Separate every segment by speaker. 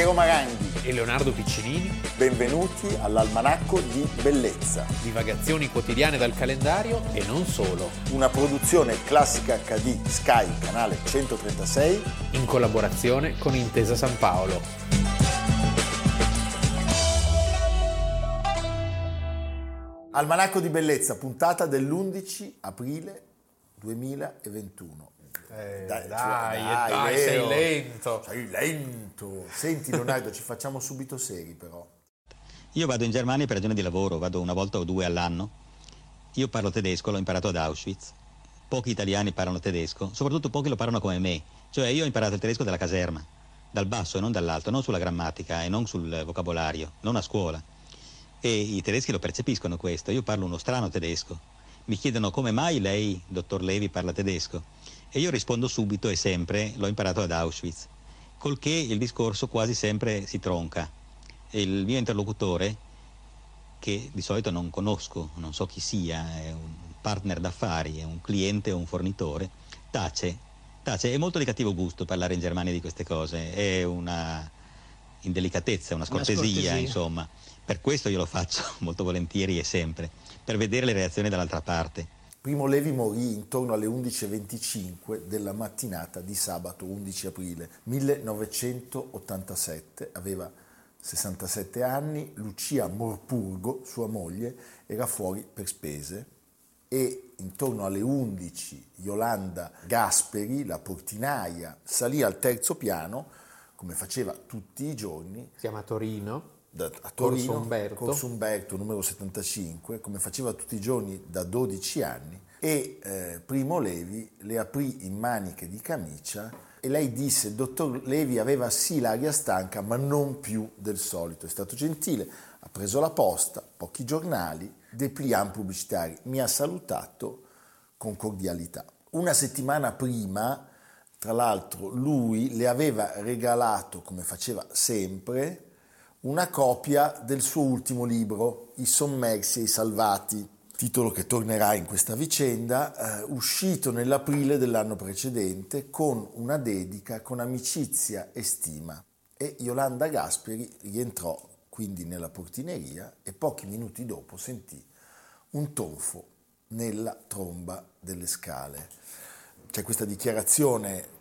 Speaker 1: Piero Maranghi
Speaker 2: e Leonardo Piccinini.
Speaker 1: Benvenuti all'Almanacco di Bellezza.
Speaker 2: Divagazioni quotidiane dal calendario e non solo.
Speaker 1: Una produzione classica HD Sky, canale 136.
Speaker 2: In collaborazione con Intesa San Paolo.
Speaker 1: Almanacco di Bellezza, puntata dell'11 aprile 2021.
Speaker 2: Eh, dai, dai, dai, dai sei lento.
Speaker 1: Sei lento. Senti Leonardo, ci facciamo subito seri però.
Speaker 3: Io vado in Germania per ragione di lavoro, vado una volta o due all'anno. Io parlo tedesco, l'ho imparato ad Auschwitz. Pochi italiani parlano tedesco, soprattutto pochi lo parlano come me. Cioè io ho imparato il tedesco dalla caserma, dal basso e non dall'alto, non sulla grammatica e non sul vocabolario, non a scuola. E i tedeschi lo percepiscono questo. Io parlo uno strano tedesco. Mi chiedono come mai lei, dottor Levi, parla tedesco. E io rispondo subito e sempre, l'ho imparato ad Auschwitz, col che il discorso quasi sempre si tronca. Il mio interlocutore, che di solito non conosco, non so chi sia, è un partner d'affari, è un cliente o un fornitore, tace, tace. È molto di cattivo gusto parlare in Germania di queste cose, è una indelicatezza, una scortesia, una scortesia. insomma. Per questo io lo faccio molto volentieri e sempre, per vedere le reazioni dall'altra parte.
Speaker 1: Primo Levi morì intorno alle 11.25 della mattinata di sabato 11 aprile 1987, aveva 67 anni, Lucia Morpurgo, sua moglie, era fuori per spese e intorno alle 11 Yolanda Gasperi, la portinaia, salì al terzo piano, come faceva tutti i giorni.
Speaker 2: Siamo a Torino
Speaker 1: da, a Torino, Corso Umberto. Corso Umberto numero 75, come faceva tutti i giorni da 12 anni, e eh, Primo Levi le aprì in maniche di camicia e lei disse, il dottor Levi aveva sì l'aria stanca, ma non più del solito, è stato gentile, ha preso la posta, pochi giornali, dépliant pubblicitari, mi ha salutato con cordialità. Una settimana prima, tra l'altro, lui le aveva regalato, come faceva sempre, una copia del suo ultimo libro, I sommersi e i salvati, titolo che tornerà in questa vicenda, eh, uscito nell'aprile dell'anno precedente con una dedica con amicizia e stima. E Yolanda Gasperi rientrò quindi nella portineria e pochi minuti dopo sentì un tonfo nella tromba delle scale. C'è questa dichiarazione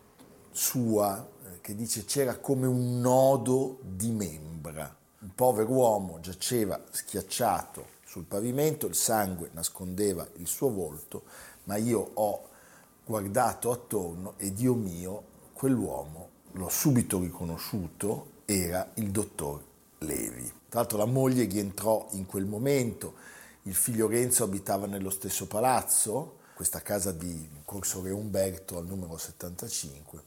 Speaker 1: sua che dice c'era come un nodo di membra. Un povero uomo giaceva schiacciato sul pavimento, il sangue nascondeva il suo volto, ma io ho guardato attorno e Dio mio, quell'uomo, l'ho subito riconosciuto, era il dottor Levi. Tra l'altro la moglie rientrò in quel momento, il figlio Renzo abitava nello stesso palazzo, questa casa di Corso Re Umberto al numero 75,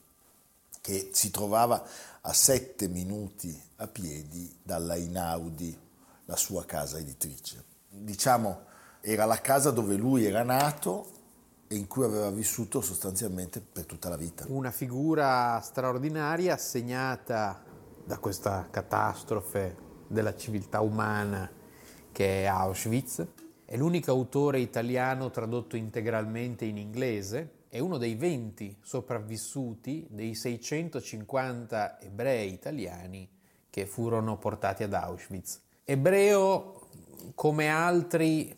Speaker 1: che si trovava a sette minuti a piedi dalla Inaudi, la sua casa editrice. Diciamo, era la casa dove lui era nato e in cui aveva vissuto sostanzialmente per tutta la vita.
Speaker 2: Una figura straordinaria segnata da questa catastrofe della civiltà umana che è Auschwitz. È l'unico autore italiano tradotto integralmente in inglese è uno dei 20 sopravvissuti dei 650 ebrei italiani che furono portati ad Auschwitz. Ebreo come altri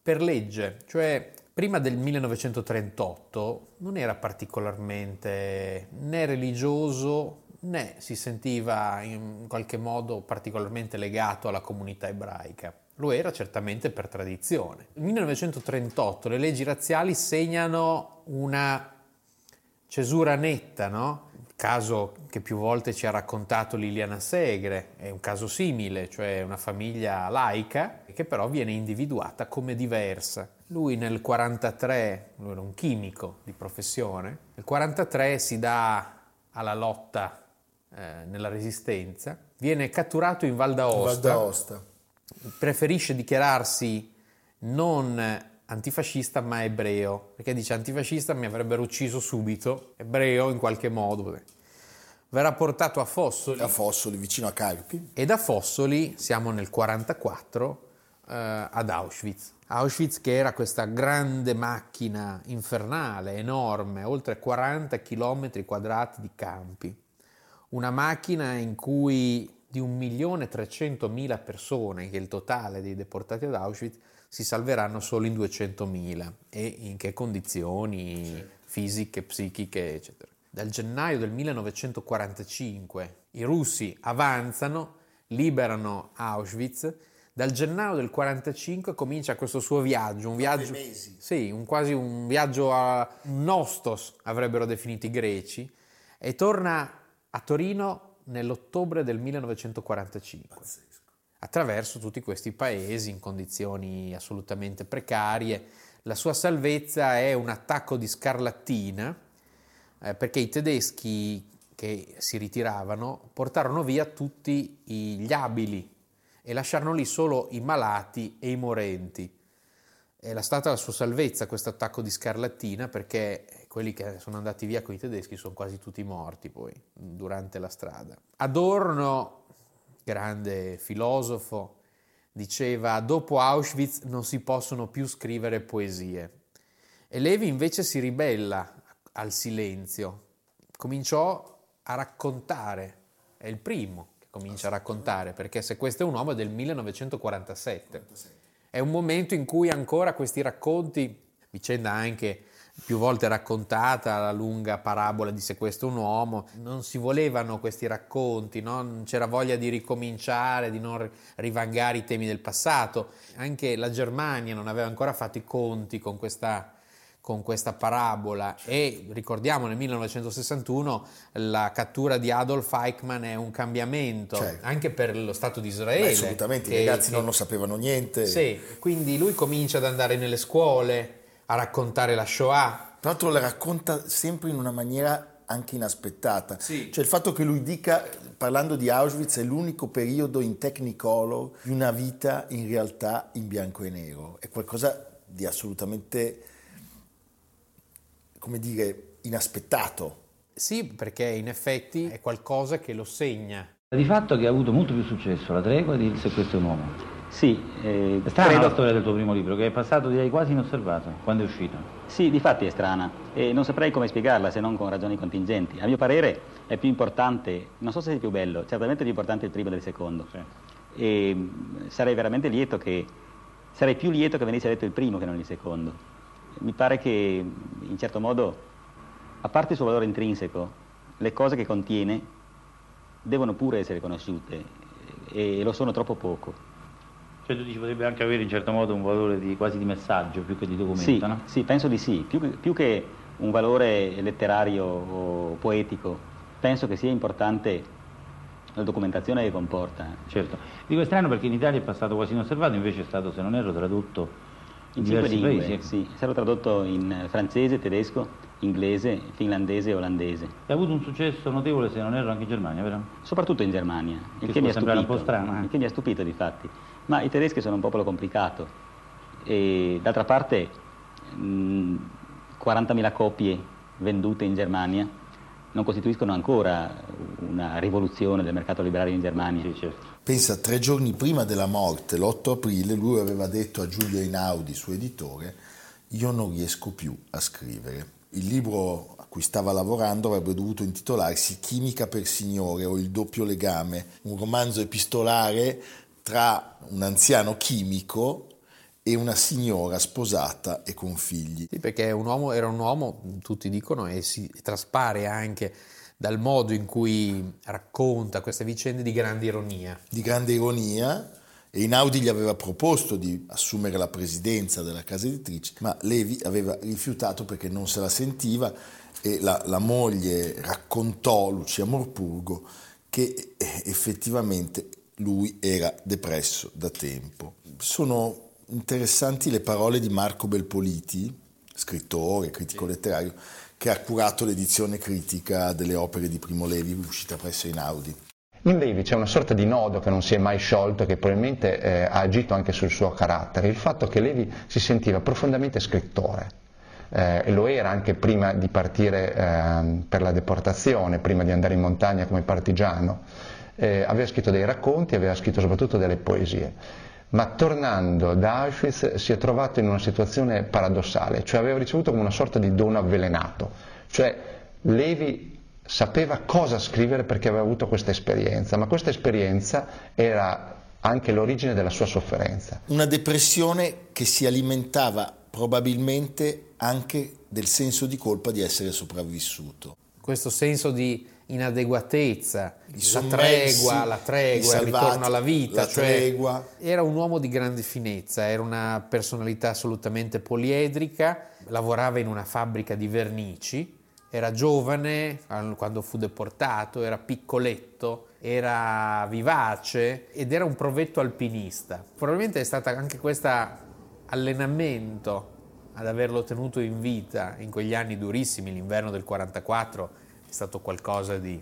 Speaker 2: per legge, cioè prima del 1938 non era particolarmente né religioso né si sentiva in qualche modo particolarmente legato alla comunità ebraica. Lo era certamente per tradizione. Nel 1938 le leggi razziali segnano una cesura netta, no? Il caso che più volte ci ha raccontato Liliana Segre è un caso simile, cioè una famiglia laica che però viene individuata come diversa. Lui nel 1943, lui era un chimico di professione, nel 1943 si dà alla lotta eh, nella resistenza, viene catturato in Val d'Aosta.
Speaker 1: Val d'Aosta
Speaker 2: preferisce dichiararsi non antifascista ma ebreo, perché dice antifascista mi avrebbero ucciso subito, ebreo in qualche modo. Verrà portato a Fossoli.
Speaker 1: A Fossoli, vicino a Carpi.
Speaker 2: E da Fossoli, siamo nel 1944, eh, ad Auschwitz. Auschwitz che era questa grande macchina infernale, enorme, oltre 40 km quadrati di campi una macchina in cui di 1.300.000 persone, che è il totale dei deportati ad Auschwitz, si salveranno solo in 200.000 e in che condizioni fisiche, psichiche, eccetera. Dal gennaio del 1945 i russi avanzano, liberano Auschwitz, dal gennaio del 1945 comincia questo suo viaggio, un viaggio, sì, un, quasi un viaggio a nostos, avrebbero definito i greci, e torna a Torino nell'ottobre del 1945. Pazzesco. Attraverso tutti questi paesi in condizioni assolutamente precarie. La sua salvezza è un attacco di scarlattina, eh, perché i tedeschi che si ritiravano portarono via tutti gli abili e lasciarono lì solo i malati e i morenti. Era stata la sua salvezza questo attacco di scarlattina perché quelli che sono andati via con i tedeschi sono quasi tutti morti poi durante la strada. Adorno, grande filosofo, diceva dopo Auschwitz non si possono più scrivere poesie. E Levi invece si ribella al silenzio, cominciò a raccontare, è il primo che comincia a raccontare, perché se questo è un uomo è del 1947. È un momento in cui ancora questi racconti, vicenda anche più volte raccontata la lunga parabola di se questo è un uomo, non si volevano questi racconti, no? non c'era voglia di ricominciare, di non rivangare i temi del passato. Anche la Germania non aveva ancora fatto i conti con questa, con questa parabola e ricordiamo nel 1961 la cattura di Adolf Eichmann è un cambiamento certo. anche per lo Stato di Israele. Beh,
Speaker 1: assolutamente, che, i ragazzi che, non lo sapevano niente.
Speaker 2: Sì, quindi lui comincia ad andare nelle scuole a raccontare la Shoah.
Speaker 1: Tra l'altro la racconta sempre in una maniera anche inaspettata. Sì. Cioè il fatto che lui dica, parlando di Auschwitz, è l'unico periodo in Technicolor di una vita in realtà in bianco e nero. È qualcosa di assolutamente, come dire, inaspettato.
Speaker 2: Sì, perché in effetti è qualcosa che lo segna.
Speaker 4: Di fatto che ha avuto molto più successo la tregua di Se questo è un uomo.
Speaker 5: Sì, eh,
Speaker 4: è strana credo... la storia del tuo primo libro, che è passato direi quasi inosservato quando è uscito.
Speaker 5: Sì, di fatti è strana e non saprei come spiegarla se non con ragioni contingenti. A mio parere è più importante, non so se è più bello, certamente è più importante il primo del secondo. Sì. E mm, sarei veramente lieto che, sarei più lieto che venisse letto il primo che non il secondo. Mi pare che in certo modo, a parte il suo valore intrinseco, le cose che contiene devono pure essere conosciute e lo sono troppo poco.
Speaker 4: Cioè tu dici potrebbe anche avere in certo modo un valore di, quasi di messaggio più che di documento,
Speaker 5: sì,
Speaker 4: no?
Speaker 5: Sì, penso di sì. Più, più, che un valore letterario o poetico, penso che sia importante la documentazione che comporta.
Speaker 4: Certo. Dico è strano perché in Italia è passato quasi inosservato, invece è stato, se non erro, tradotto in, in diversi
Speaker 5: lingue,
Speaker 4: paesi.
Speaker 5: Sì, è stato tradotto in francese, tedesco, inglese, finlandese e olandese.
Speaker 4: E ha avuto un successo notevole, se non erro, anche in Germania, vero?
Speaker 5: Soprattutto in Germania, il che, che mi ha stupito. Un po' strano, eh? Il che mi ha stupito, di fatti. Ma i tedeschi sono un popolo complicato e d'altra parte mh, 40.000 copie vendute in Germania non costituiscono ancora una rivoluzione del mercato liberario in Germania. Sì,
Speaker 1: certo. Pensa, tre giorni prima della morte, l'8 aprile, lui aveva detto a Giulio Einaudi, suo editore, io non riesco più a scrivere. Il libro a cui stava lavorando avrebbe dovuto intitolarsi Chimica per signore o Il doppio legame, un romanzo epistolare tra un anziano chimico e una signora sposata e con figli.
Speaker 2: Sì, perché un uomo, era un uomo, tutti dicono, e si traspare anche dal modo in cui racconta queste vicende di grande ironia.
Speaker 1: Di grande ironia, e Inaudi gli aveva proposto di assumere la presidenza della casa editrice, ma Levi aveva rifiutato perché non se la sentiva e la, la moglie raccontò, Lucia Morpurgo, che eh, effettivamente lui era depresso da tempo. Sono interessanti le parole di Marco Belpoliti, scrittore, critico letterario, che ha curato l'edizione critica delle opere di Primo Levi uscita presso Inaudi.
Speaker 6: In Levi c'è una sorta di nodo che non si è mai sciolto che probabilmente eh, ha agito anche sul suo carattere, il fatto che Levi si sentiva profondamente scrittore. Eh, e lo era anche prima di partire eh, per la deportazione, prima di andare in montagna come partigiano eh, aveva scritto dei racconti, aveva scritto soprattutto delle poesie, ma tornando da Auschwitz si è trovato in una situazione paradossale, cioè aveva ricevuto come una sorta di dono avvelenato, cioè Levi sapeva cosa scrivere perché aveva avuto questa esperienza, ma questa esperienza era anche l'origine della sua sofferenza.
Speaker 1: Una depressione che si alimentava probabilmente anche del senso di colpa di essere sopravvissuto.
Speaker 2: Questo senso di inadeguatezza, la tregua, la tregua, il ritorno alla vita.
Speaker 1: La cioè
Speaker 2: era un uomo di grande finezza, era una personalità assolutamente poliedrica, lavorava in una fabbrica di vernici, era giovane quando fu deportato, era piccoletto, era vivace ed era un provetto alpinista. Probabilmente è stato anche questo allenamento ad averlo tenuto in vita in quegli anni durissimi, l'inverno del 44 è stato qualcosa di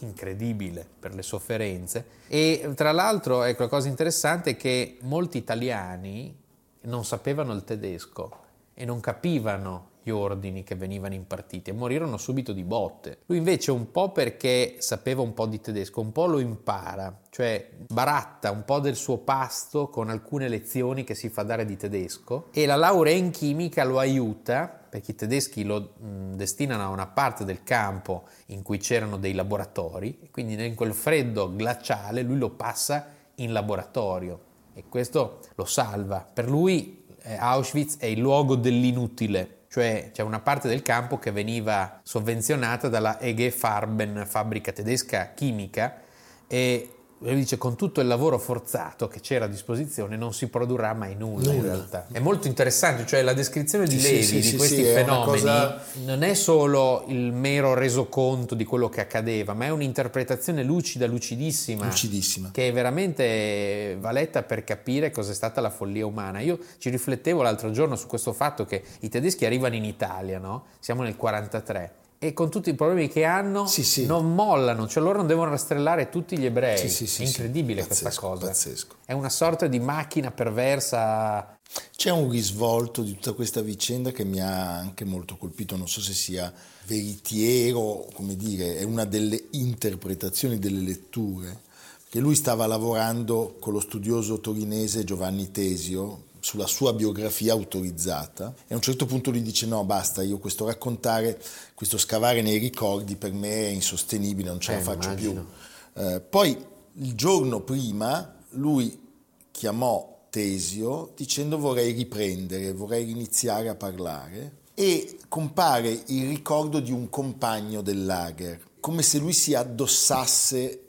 Speaker 2: incredibile per le sofferenze e tra l'altro ecco la cosa interessante è che molti italiani non sapevano il tedesco e non capivano gli ordini che venivano impartiti e morirono subito di botte. Lui invece un po' perché sapeva un po' di tedesco, un po' lo impara, cioè baratta un po' del suo pasto con alcune lezioni che si fa dare di tedesco e la laurea in chimica lo aiuta perché i tedeschi lo mh, destinano a una parte del campo in cui c'erano dei laboratori e quindi in quel freddo glaciale lui lo passa in laboratorio e questo lo salva. Per lui eh, Auschwitz è il luogo dell'inutile cioè c'è una parte del campo che veniva sovvenzionata dalla EG Farben, fabbrica tedesca chimica, e dice con tutto il lavoro forzato che c'era a disposizione non si produrrà mai nulla, nulla. in realtà. È molto interessante, cioè la descrizione di Levi sì, sì, di questi fenomeni cosa... non è solo il mero resoconto di quello che accadeva, ma è un'interpretazione lucida, lucidissima,
Speaker 1: lucidissima.
Speaker 2: che veramente va letta per capire cos'è stata la follia umana. Io ci riflettevo l'altro giorno su questo fatto che i tedeschi arrivano in Italia, no? siamo nel 43 e con tutti i problemi che hanno sì, sì. non mollano, cioè loro non devono rastrellare tutti gli ebrei. Sì, è incredibile
Speaker 1: pazzesco,
Speaker 2: questa cosa.
Speaker 1: Pazzesco.
Speaker 2: È una sorta di macchina perversa.
Speaker 1: C'è un risvolto di tutta questa vicenda che mi ha anche molto colpito, non so se sia veritiero, come dire, è una delle interpretazioni delle letture, che lui stava lavorando con lo studioso torinese Giovanni Tesio, sulla sua biografia autorizzata e a un certo punto lui dice no basta, io questo raccontare, questo scavare nei ricordi per me è insostenibile, non ce eh, la faccio immagino. più. Eh, poi il giorno prima lui chiamò Tesio dicendo vorrei riprendere, vorrei iniziare a parlare e compare il ricordo di un compagno del lager, come se lui si addossasse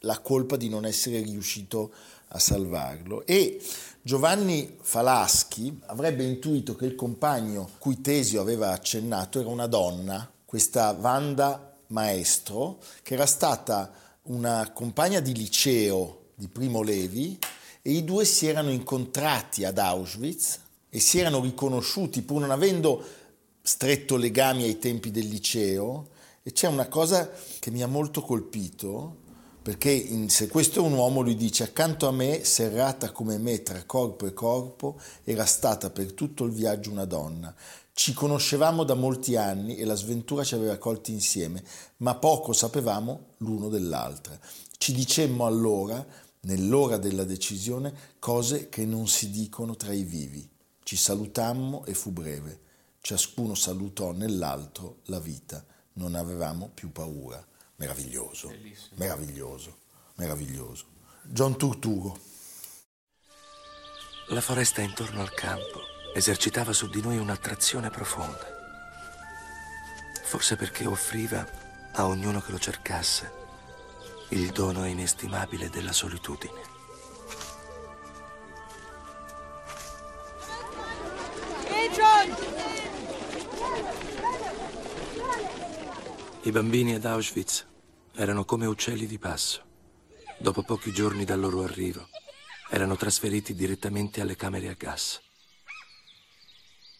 Speaker 1: la colpa di non essere riuscito a salvarlo e Giovanni Falaschi avrebbe intuito che il compagno cui Tesio aveva accennato era una donna, questa Vanda Maestro, che era stata una compagna di liceo di Primo Levi e i due si erano incontrati ad Auschwitz e si erano riconosciuti pur non avendo stretto legami ai tempi del liceo. E c'è una cosa che mi ha molto colpito perché in, se questo è un uomo, lui dice, accanto a me, serrata come me tra corpo e corpo, era stata per tutto il viaggio una donna. Ci conoscevamo da molti anni e la sventura ci aveva colti insieme, ma poco sapevamo l'uno dell'altra. Ci dicemmo allora, nell'ora della decisione, cose che non si dicono tra i vivi. Ci salutammo e fu breve. Ciascuno salutò nell'altro la vita. Non avevamo più paura meraviglioso, Bellissimo. meraviglioso, meraviglioso. John Turturro.
Speaker 7: La foresta intorno al campo esercitava su di noi un'attrazione profonda. Forse perché offriva a ognuno che lo cercasse il dono inestimabile della solitudine. I bambini ad Auschwitz erano come uccelli di passo. Dopo pochi giorni dal loro arrivo, erano trasferiti direttamente alle camere a gas.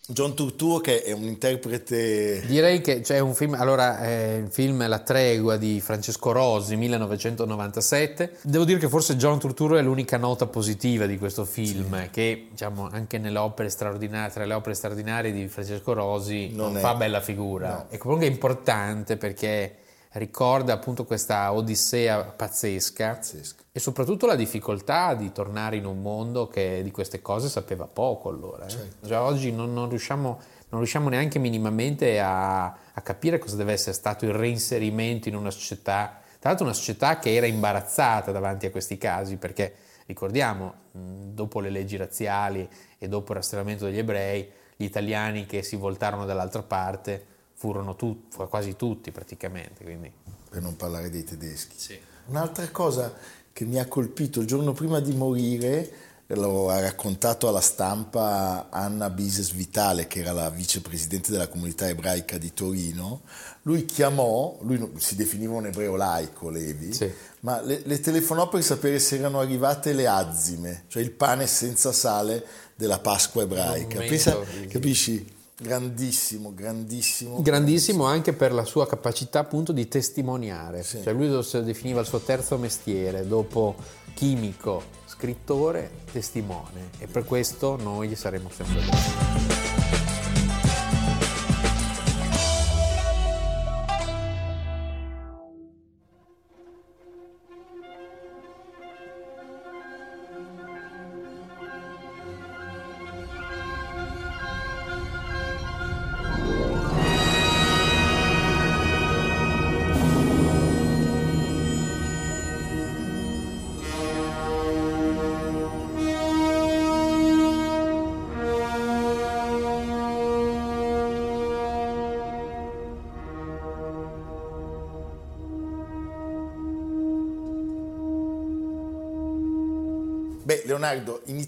Speaker 1: John Turturro che è un interprete...
Speaker 2: Direi che c'è un film, allora eh, il film La tregua di Francesco Rosi, 1997. Devo dire che forse John Turturro è l'unica nota positiva di questo film, sì. che diciamo anche nelle opere straordinarie, tra le opere straordinarie di Francesco Rosi non, non fa bella figura. No. E comunque è importante perché ricorda appunto questa odissea pazzesca, pazzesca, e soprattutto la difficoltà di tornare in un mondo che di queste cose sapeva poco allora. Eh? Certo. Già oggi non, non riusciamo non riusciamo neanche minimamente a, a capire cosa deve essere stato il reinserimento in una società, tra l'altro una società che era imbarazzata davanti a questi casi, perché ricordiamo, dopo le leggi razziali e dopo il rastrellamento degli ebrei, gli italiani che si voltarono dall'altra parte furono tu, quasi tutti praticamente. Quindi.
Speaker 1: Per non parlare dei tedeschi.
Speaker 2: Sì.
Speaker 1: Un'altra cosa che mi ha colpito il giorno prima di morire lo ha raccontato alla stampa Anna Bises Vitale, che era la vicepresidente della comunità ebraica di Torino. Lui chiamò, lui si definiva un ebreo laico, Levi,
Speaker 2: sì.
Speaker 1: ma le, le, telefonò per sapere se erano arrivate le azzime, cioè il pane senza sale della Pasqua ebraica. Pensa, capisci? Grandissimo, grandissimo.
Speaker 2: Grandissimo anche per la sua capacità appunto di testimoniare. Sì. Cioè lui lo definiva il suo terzo mestiere, dopo chimico, scrittore, testimone e per questo noi gli saremo sempre grati.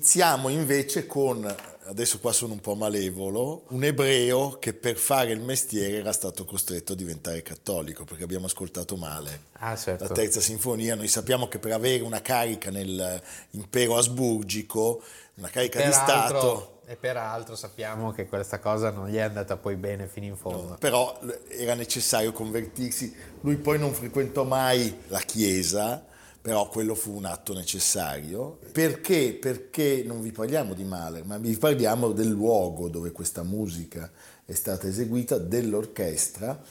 Speaker 1: Iniziamo invece con, adesso qua sono un po' malevolo, un ebreo che per fare il mestiere era stato costretto a diventare cattolico, perché abbiamo ascoltato male
Speaker 2: ah, certo.
Speaker 1: la terza sinfonia. Noi sappiamo che per avere una carica nell'impero asburgico, una carica
Speaker 2: per
Speaker 1: di Stato...
Speaker 2: E peraltro sappiamo che questa cosa non gli è andata poi bene fino in fondo.
Speaker 1: No, però era necessario convertirsi. Lui poi non frequentò mai la Chiesa, però quello fu un atto necessario. Perché? Perché non vi parliamo di Mahler, ma vi parliamo del luogo dove questa musica è stata eseguita, dell'orchestra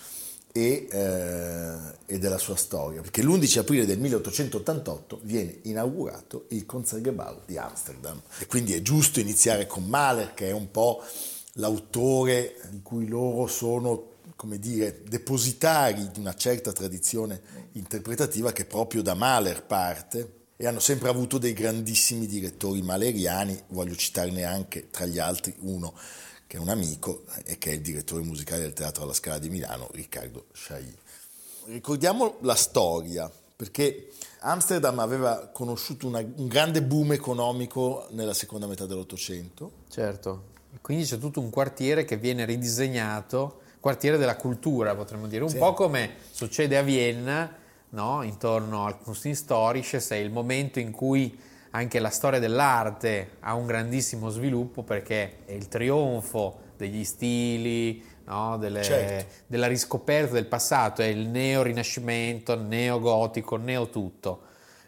Speaker 1: e, eh, e della sua storia. Perché l'11 aprile del 1888 viene inaugurato il Concertgebouw di Amsterdam. E quindi è giusto iniziare con Mahler, che è un po' l'autore di cui loro sono come dire, depositari di una certa tradizione interpretativa che proprio da Mahler parte e hanno sempre avuto dei grandissimi direttori maleriani, voglio citarne anche tra gli altri uno che è un amico e che è il direttore musicale del Teatro alla Scala di Milano, Riccardo Sciai. Ricordiamo la storia, perché Amsterdam aveva conosciuto una, un grande boom economico nella seconda metà dell'Ottocento.
Speaker 2: Certo, quindi c'è tutto un quartiere che viene ridisegnato quartiere della cultura, potremmo dire, un sì. po' come succede a Vienna, no? intorno al Kunsthistorisches, è il momento in cui anche la storia dell'arte ha un grandissimo sviluppo perché è il trionfo degli stili, no? Delle, certo. della riscoperta del passato, è il neo-rinascimento, neo-gotico, neo-tutto.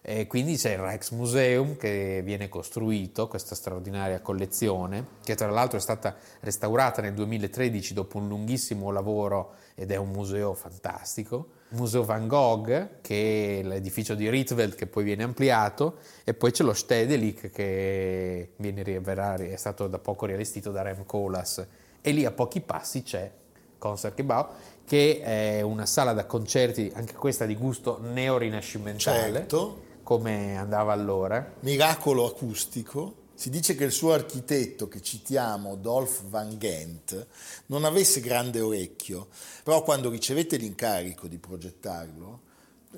Speaker 2: E quindi c'è il Rijksmuseum che viene costruito, questa straordinaria collezione, che tra l'altro è stata restaurata nel 2013 dopo un lunghissimo lavoro ed è un museo fantastico. Il Museo Van Gogh, che è l'edificio di Rietveld che poi viene ampliato, e poi c'è lo Stedelijk che viene, è stato da poco riallestito da Rem Koolhaas. E lì a pochi passi c'è Concertgebouw, che è una sala da concerti, anche questa di gusto neo-rinascimentale.
Speaker 1: Certo
Speaker 2: come andava allora.
Speaker 1: Miracolo acustico. Si dice che il suo architetto, che citiamo, Dolph Van Gent, non avesse grande orecchio, però quando ricevette l'incarico di progettarlo,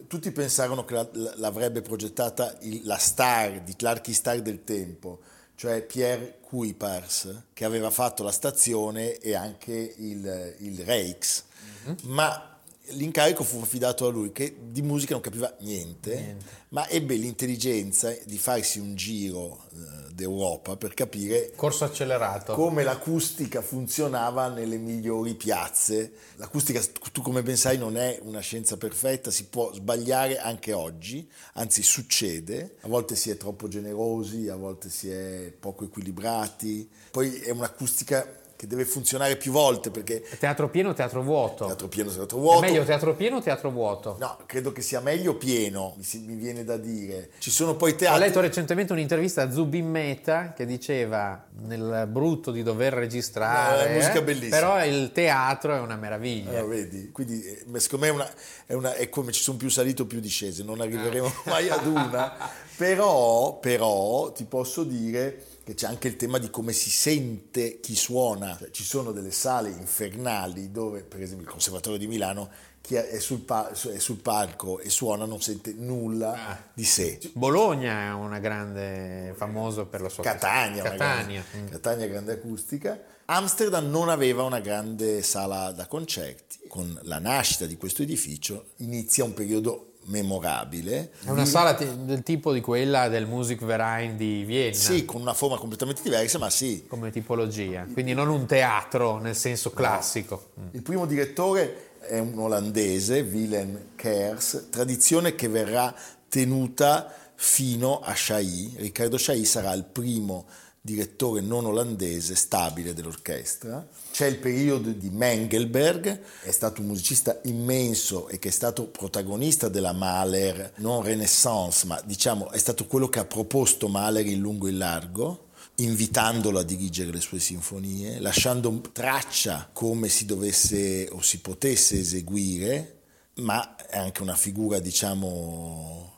Speaker 1: tutti pensarono che l'avrebbe progettata la star di Clarky Star del tempo, cioè Pierre Kuipers, che aveva fatto la stazione e anche il, il Reix. Mm-hmm. Ma l'incarico fu affidato a lui che di musica non capiva niente, niente. ma ebbe l'intelligenza di farsi un giro eh, d'Europa per capire
Speaker 2: corso accelerato
Speaker 1: come l'acustica funzionava nelle migliori piazze. L'acustica, tu come ben sai, non è una scienza perfetta, si può sbagliare anche oggi, anzi succede, a volte si è troppo generosi, a volte si è poco equilibrati, poi è un'acustica che deve funzionare più volte perché...
Speaker 2: Teatro pieno o teatro vuoto?
Speaker 1: Teatro pieno, teatro vuoto.
Speaker 2: È meglio teatro pieno o teatro vuoto?
Speaker 1: No, credo che sia meglio pieno, mi, viene da dire. Ci sono poi teatri...
Speaker 2: Ho letto recentemente un'intervista a Zubin Meta che diceva nel brutto di dover registrare...
Speaker 1: È musica
Speaker 2: eh,
Speaker 1: bellissima.
Speaker 2: Però il teatro è una meraviglia.
Speaker 1: Eh, vedi, quindi eh, secondo me è, una, è, una, è come ci sono più salite o più discese, non arriveremo
Speaker 2: Ah.
Speaker 1: mai ad una. però, però ti posso dire che c'è anche il tema di come si sente chi suona. Cioè, ci sono delle sale infernali dove, per esempio, il Conservatorio di Milano, chi è sul, pa- è sul palco e suona non sente nulla
Speaker 2: Ah.
Speaker 1: di sé.
Speaker 2: Bologna è una grande, famoso per la sua
Speaker 1: Catania,
Speaker 2: Catania.
Speaker 1: grande,
Speaker 2: mm.
Speaker 1: Catania grande acustica. Amsterdam non aveva una grande sala da concerti. Con la nascita di questo edificio inizia un periodo memorabile.
Speaker 2: È una sala ti- del tipo di quella del Musikverein di Vienna.
Speaker 1: Sì, con una forma completamente diversa, ma sì.
Speaker 2: Come tipologia, quindi non un teatro nel senso classico. Mm.
Speaker 1: Il primo direttore è un olandese, Willem Kers, tradizione che verrà tenuta fino a Chailly. Riccardo Chailly sarà il primo direttore non olandese stabile dell'orchestra. C'è il periodo di Mengelberg, è stato un musicista immenso e che è stato protagonista della Mahler, non Renaissance, ma diciamo è stato quello che ha proposto Mahler in lungo e in largo invitandolo a dirigere le sue sinfonie, lasciando traccia come si dovesse o si potesse eseguire, ma è anche una figura, diciamo,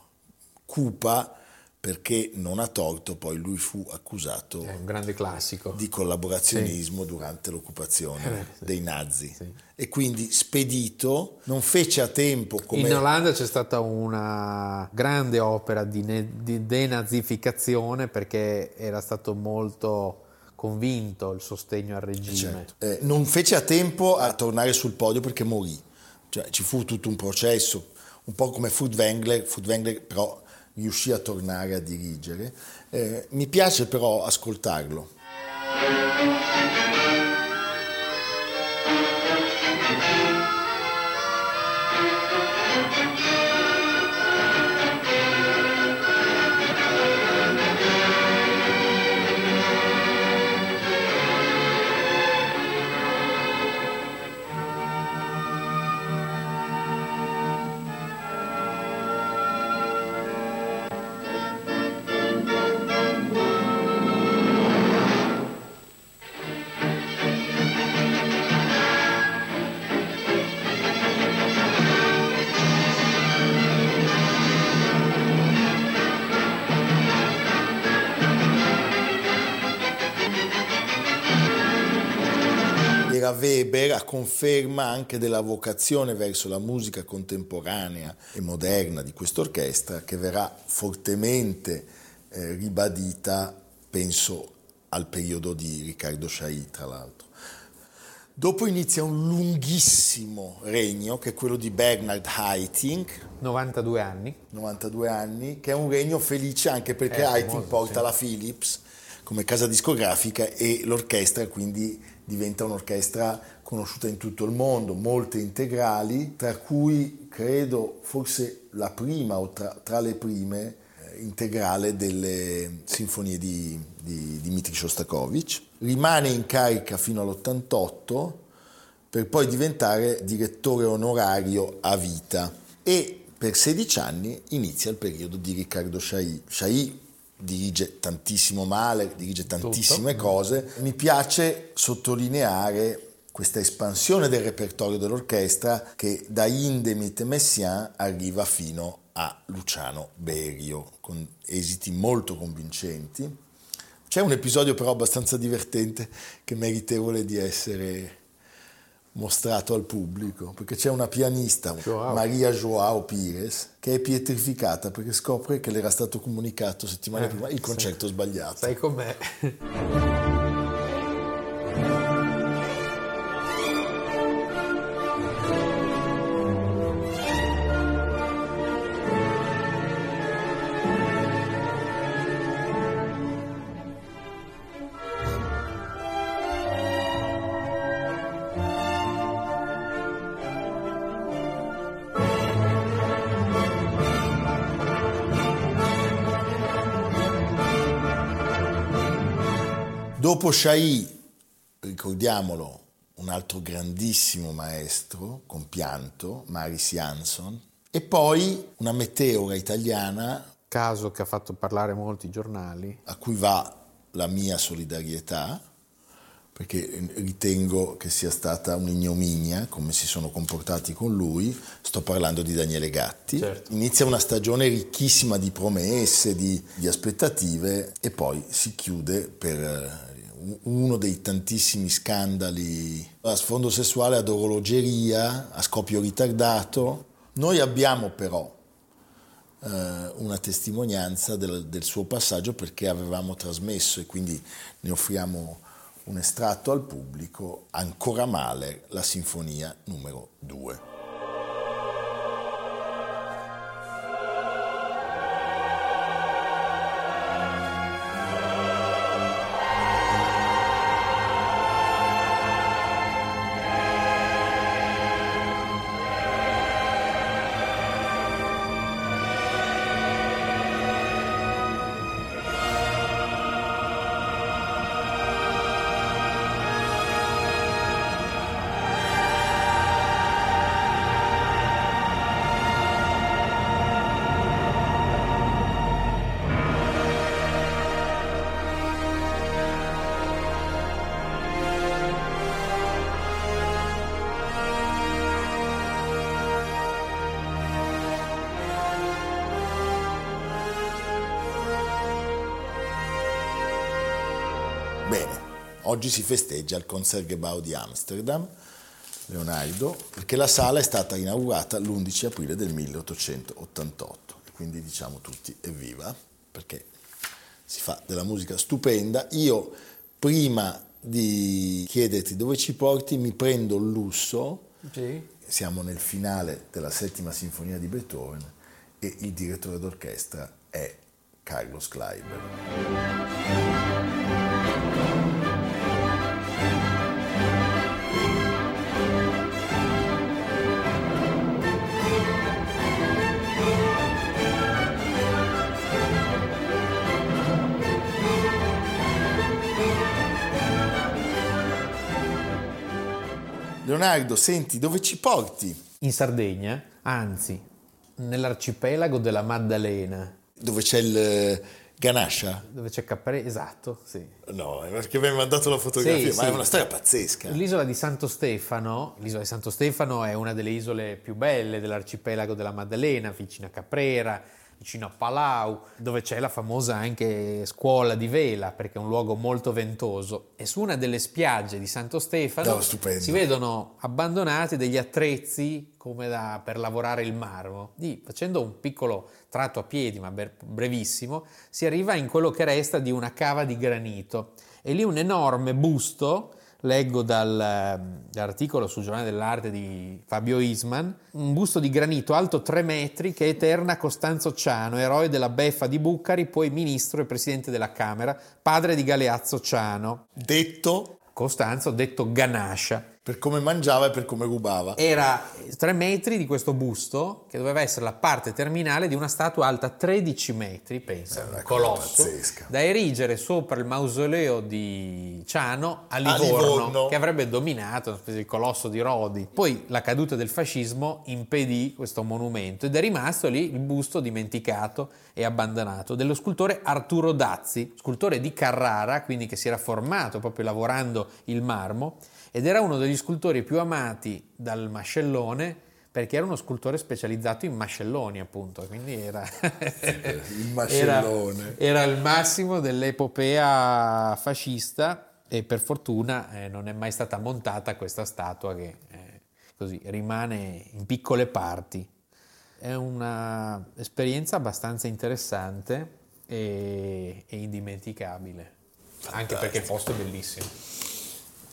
Speaker 1: cupa perché non ha torto, poi lui fu accusato di collaborazionismo durante l'occupazione
Speaker 2: Eh, sì.
Speaker 1: dei nazi
Speaker 2: Sì.
Speaker 1: e quindi spedito, non fece a tempo come...
Speaker 2: In Olanda c'è stata una grande opera di, ne- di denazificazione perché era stato molto convinto il sostegno al regime.
Speaker 1: Certo. Eh, non fece a tempo a tornare sul podio perché morì. Cioè, ci fu tutto un processo, un po' come Furtwängler, Furtwängler però riuscì a tornare a dirigere. Eh, mi piace però ascoltarlo. Era Weber a conferma anche della vocazione verso la musica contemporanea e moderna di quest'orchestra che verrà fortemente eh, ribadita, penso, al periodo di Riccardo Chailly, tra l'altro. Dopo inizia un lunghissimo regno, che è quello di Bernard Haitink,
Speaker 2: 92 anni.
Speaker 1: 92 anni, che è un regno felice anche perché
Speaker 2: Eh,
Speaker 1: Haitink porta
Speaker 2: sì.
Speaker 1: la Philips come casa discografica e l'orchestra quindi diventa un'orchestra conosciuta in tutto il mondo, molte integrali, tra cui credo forse la prima o tra, tra le prime eh, integrale delle sinfonie di, di Dmitri Shostakovich. Rimane in carica fino all'88 per poi diventare direttore onorario a vita e per 16 anni inizia il periodo di Riccardo Chailly. Chailly dirige tantissimo male, dirige tantissime cose. Mi piace sottolineare questa espansione del repertorio dell'orchestra che da Indemit Messiaen arriva fino a Luciano Berio con esiti molto convincenti. C'è un episodio però abbastanza divertente che è meritevole di essere mostrato al pubblico, perché c'è una pianista,
Speaker 2: Joao.
Speaker 1: Maria Joao Pires, che è pietrificata perché scopre che le era stato comunicato settimane
Speaker 2: Eh,
Speaker 1: prima il
Speaker 2: sì.
Speaker 1: concerto sbagliato.
Speaker 2: Sai com'è?
Speaker 1: Dopo Chailly, ricordiamolo, un altro grandissimo maestro, compianto, Maris Jansson, e poi una meteora italiana.
Speaker 2: Caso che ha fatto parlare molti giornali.
Speaker 1: A cui va la mia solidarietà, perché ritengo che sia stata un'ignominia come si sono comportati con lui. Sto parlando di Daniele Gatti. Certo. Inizia una stagione ricchissima di promesse, di, di aspettative e poi si chiude per eh, uno dei tantissimi scandali a sfondo sessuale, ad orologeria, a scoppio ritardato. Noi abbiamo però eh, una testimonianza del, del, suo passaggio perché avevamo trasmesso e quindi ne offriamo un estratto al pubblico, ancora male, la sinfonia numero 2. Oggi si festeggia il Concertgebouw di Amsterdam, Leonardo, perché la sala è stata inaugurata l'11 aprile del 1888 e quindi diciamo tutti evviva perché si fa della musica stupenda. Io prima di chiederti dove ci porti mi prendo il lusso, sì. siamo nel finale della settima sinfonia di Beethoven e il direttore d'orchestra è Carlos Kleiber. Leonardo, senti, dove ci porti?
Speaker 2: In Sardegna, anzi, nell'arcipelago della Maddalena.
Speaker 1: Dove c'è il eh, Ganascia?
Speaker 2: Dove c'è Caprese, esatto, sì.
Speaker 1: No, perché mi hai mandato la fotografia, sì, ma sì. è una storia pazzesca.
Speaker 2: L'isola di Santo Stefano, l'isola di Santo Stefano è una delle isole più belle dell'arcipelago della Maddalena, vicino a Caprera, vicino a Palau, dove c'è la famosa anche scuola di vela, perché è un luogo molto ventoso. E su una delle spiagge di Santo Stefano no, si vedono abbandonati degli attrezzi come da, per lavorare il marmo. Lì, facendo un piccolo tratto a piedi, ma brevissimo, si arriva in quello che resta di una cava di granito. E lì un enorme busto leggo dal, ehm, dall'articolo sul giornale dell'arte di Fabio Isman, un busto di granito alto 3 metri che eterna Costanzo Ciano, eroe della beffa di Bucari, poi ministro e presidente della Camera, padre di Galeazzo Ciano.
Speaker 1: Detto?
Speaker 2: Costanzo, detto Ganascia
Speaker 1: per come mangiava e per come rubava.
Speaker 2: Era tre metri di questo busto che doveva essere la parte terminale di una statua alta 13 metri, pensa, un colosso, pazzesca. da erigere sopra il mausoleo di Ciano a Livorno, a Livorno, che avrebbe dominato una specie di colosso di Rodi. Poi la caduta del fascismo impedì questo monumento ed è rimasto lì il busto dimenticato e abbandonato dello scultore Arturo Dazzi, scultore di Carrara, quindi che si era formato proprio lavorando il marmo ed era uno degli scultori più amati dal mascellone perché era uno scultore specializzato in mascelloni appunto, quindi era
Speaker 1: il mascellone.
Speaker 2: Era, era, il massimo dell'epopea fascista e per fortuna eh, non è mai stata montata questa statua che eh, così rimane in piccole parti. È un'esperienza abbastanza interessante e, e indimenticabile, Fantastico. anche perché il posto è bellissimo.